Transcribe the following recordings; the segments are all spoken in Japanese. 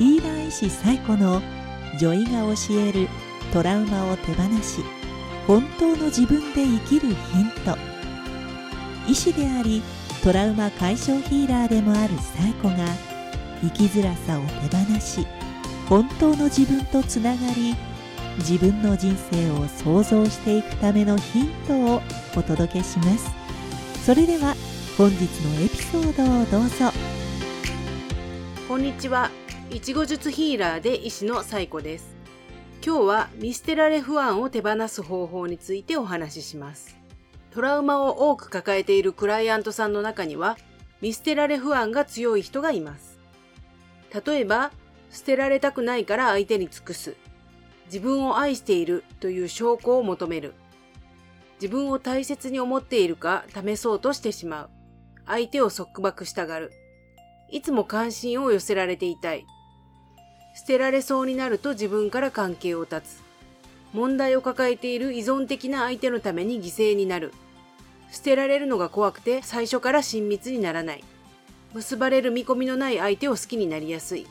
ヒーラー医師最古の女医が教えるトラウマを手放し本当の自分で生きるヒント。医師でありトラウマ解消ヒーラーでもある最古が生きづらさを手放し本当の自分とつながり自分の人生を創造していくためのヒントをお届けします。それでは本日のエピソードをどうぞ。こんにちは。いちご術ヒーラーで医師のサイコです今日は見捨てられ不安を手放す方法についてお話ししますトラウマを多く抱えているクライアントさんの中には見捨てられ不安が強い人がいます例えば捨てられたくないから相手に尽くす自分を愛しているという証拠を求める。自分を大切に思っているか試そうとしてしまう。相手を束縛したがる。いつも関心を寄せられていたい。捨てられそうになると自分から関係を断つ。問題を抱えている依存的な相手のために犠牲になる。捨てられるのが怖くて最初から親密にならない。結ばれる見込みのない相手を好きになりやすい。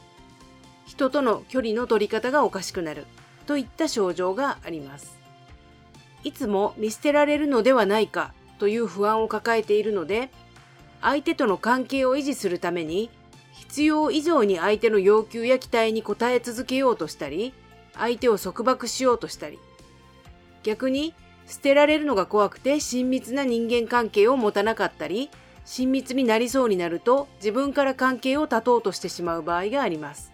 人との距離の取り方がおかしくなる。といった症状があります。いつも見捨てられるのではないかという不安を抱えているので、相手との関係を維持するために、必要以上に相手の要求や期待に応え続けようとしたり、相手を束縛しようとしたり、逆に捨てられるのが怖くて親密な人間関係を持たなかったり、親密になりそうになると自分から関係を断とうとしてしまう場合があります。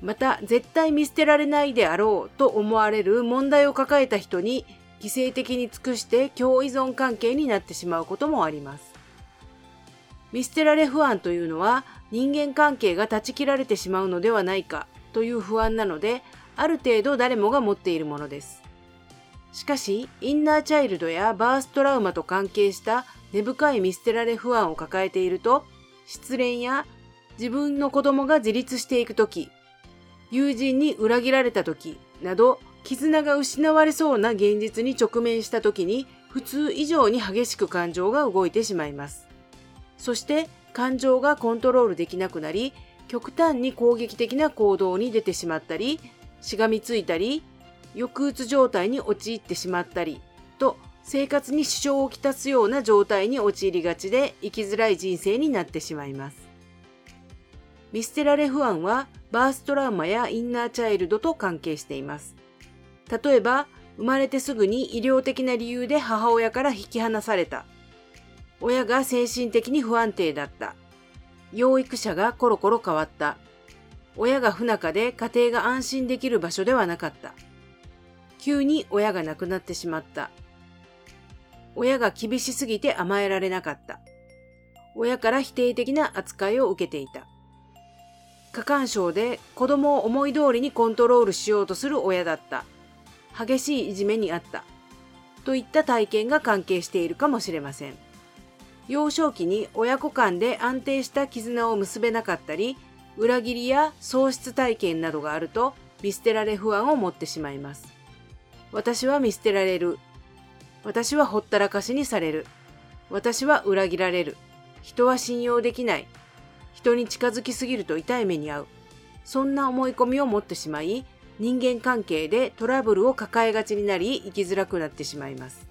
また絶対見捨てられないであろうと思われる問題を抱えた人に犠牲的に尽くして共依存関係になってしまうこともあります。見捨てられ不安というのは人間関係が断ち切られてしまうのではないかという不安なのである程度誰もが持っているものです。しかし、インナーチャイルドやバーストラウマと関係した根深い見捨てられ不安を抱えていると、失恋や自分の子供が自立していくとき、友人に裏切られた時など絆が失われそうな現実に直面した時に普通以上に激しく感情が動いてしまいます。そして感情がコントロールできなくなり極端に攻撃的な行動に出てしまったりしがみついたり抑うつ状態に陥ってしまったりと生活に支障をきたすような状態に陥りがちで生きづらい人生になってしまいます。見捨てられ不安はバーストラウマやインナーチャイルドと関係しています。例えば、生まれてすぐに医療的な理由で母親から引き離された。親が精神的に不安定だった。養育者がコロコロ変わった。親が不仲で家庭が安心できる場所ではなかった。急に親が亡くなってしまった。親が厳しすぎて甘えられなかった。親から否定的な扱いを受けていた。過干渉で子供を思い通りにコントロールしようとする親だった。激しいいじめにあった。といった体験が関係しているかもしれません。幼少期に親子間で安定した絆を結べなかったり、裏切りや喪失体験などがあると見捨てられ不安を持ってしまいます。私は見捨てられる。私はほったらかしにされる。私は裏切られる。人は信用できない。人に近づきすぎると痛い目に遭う。そんな思い込みを持ってしまい、人間関係でトラブルを抱えがちになり、生きづらくなってしまいます。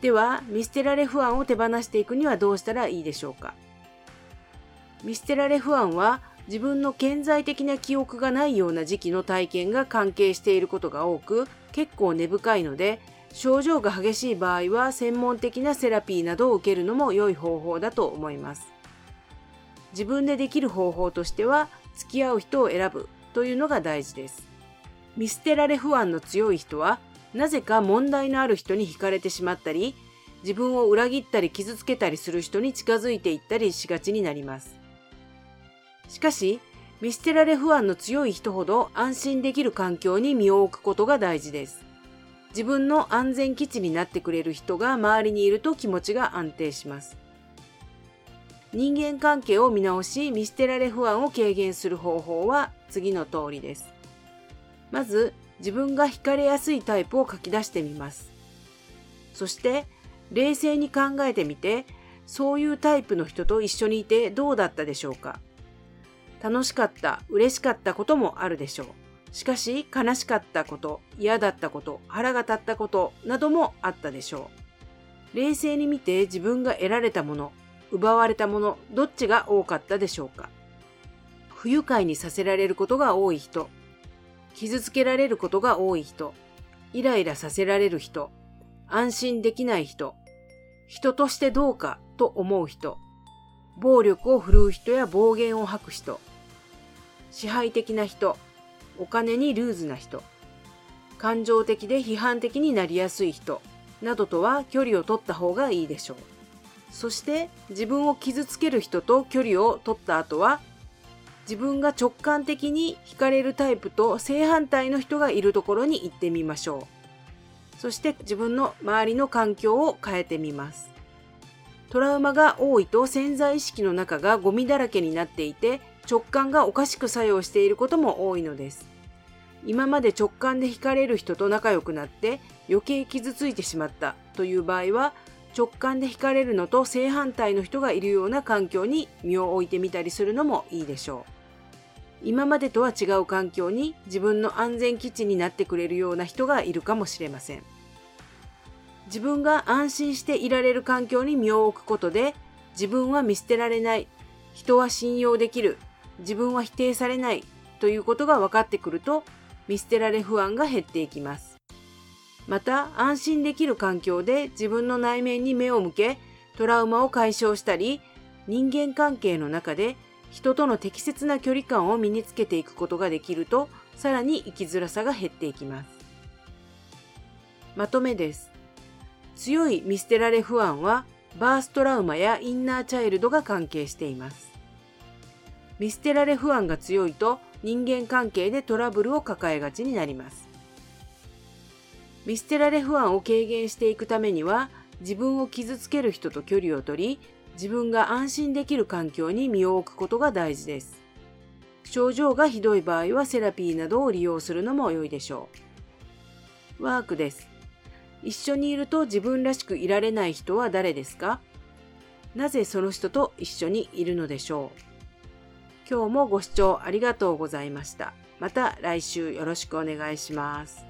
では、見捨てられ不安を手放していくにはどうしたらいいでしょうか？見捨てられ不安は、自分の顕在的な記憶がないような時期の体験が関係していることが多く、結構根深いので、症状が激しい場合は専門的なセラピーなどを受けるのも良い方法だと思います。自分でできる方法としては付き合う人を選ぶというのが大事です。見捨てられ不安の強い人はなぜか問題のある人に惹かれてしまったり自分を裏切ったり傷つけたりする人に近づいていったりしがちになります。しかし見捨てられ不安の強い人ほど安心できる環境に身を置くことが大事です。自分の安全基地になってくれる人が周りにいると気持ちが安定します。人間関係を見直し見捨てられ不安を軽減する方法は次の通りです。まず自分が惹かれやすいタイプを書き出してみます。そして冷静に考えてみてそういうタイプの人と一緒にいてどうだったでしょうか楽しかった、嬉しかったこともあるでしょう。しかし、悲しかったこと、嫌だったこと、腹が立ったことなどもあったでしょう。冷静に見て自分が得られたもの、奪われたもの、どっちが多かったでしょうか。不愉快にさせられることが多い人、傷つけられることが多い人、イライラさせられる人、安心できない人、人としてどうかと思う人、暴力を振るう人や暴言を吐く人、支配的な人、お金にルーズな人、感情的で批判的になりやすい人、などとは距離を取った方がいいでしょう。そして自分を傷つける人と距離を取った後は、自分が直感的に惹かれるタイプと正反対の人がいるところに行ってみましょう。そして自分の周りの環境を変えてみます。トラウマが多いと潜在意識の中がゴミだらけになっていて直感がおかしく作用していることも多いのです。今まで直感で惹かれる人と仲良くなって余計傷ついてしまったという場合は直感で惹かれるのと正反対の人がいるような環境に身を置いてみたりするのもいいでしょう。今までとは違う環境に自分の安全基地になってくれるような人がいるかもしれません。自分が安心していられる環境に身を置くことで自分は見捨てられない、人は信用できる、自分は否定されないということが分かってくると見捨てられ不安が減っていきます。また安心できる環境で自分の内面に目を向けトラウマを解消したり人間関係の中で人との適切な距離感を身につけていくことができるとさらに生きづらさが減っていきます。まとめです。強い見捨てられ不安はバーストラウマやインナーチャイルドが関係しています。見捨てられ不安が強いと人間関係でトラブルを抱えがちになります。見捨てられ不安を軽減していくためには自分を傷つける人と距離を取り自分が安心できる環境に身を置くことが大事です。症状がひどい場合はセラピーなどを利用するのも良いでしょう。ワークです。一緒にいると自分らしくいられない人は誰ですか？なぜその人と一緒にいるのでしょう？今日もご視聴ありがとうございました。また来週よろしくお願いします。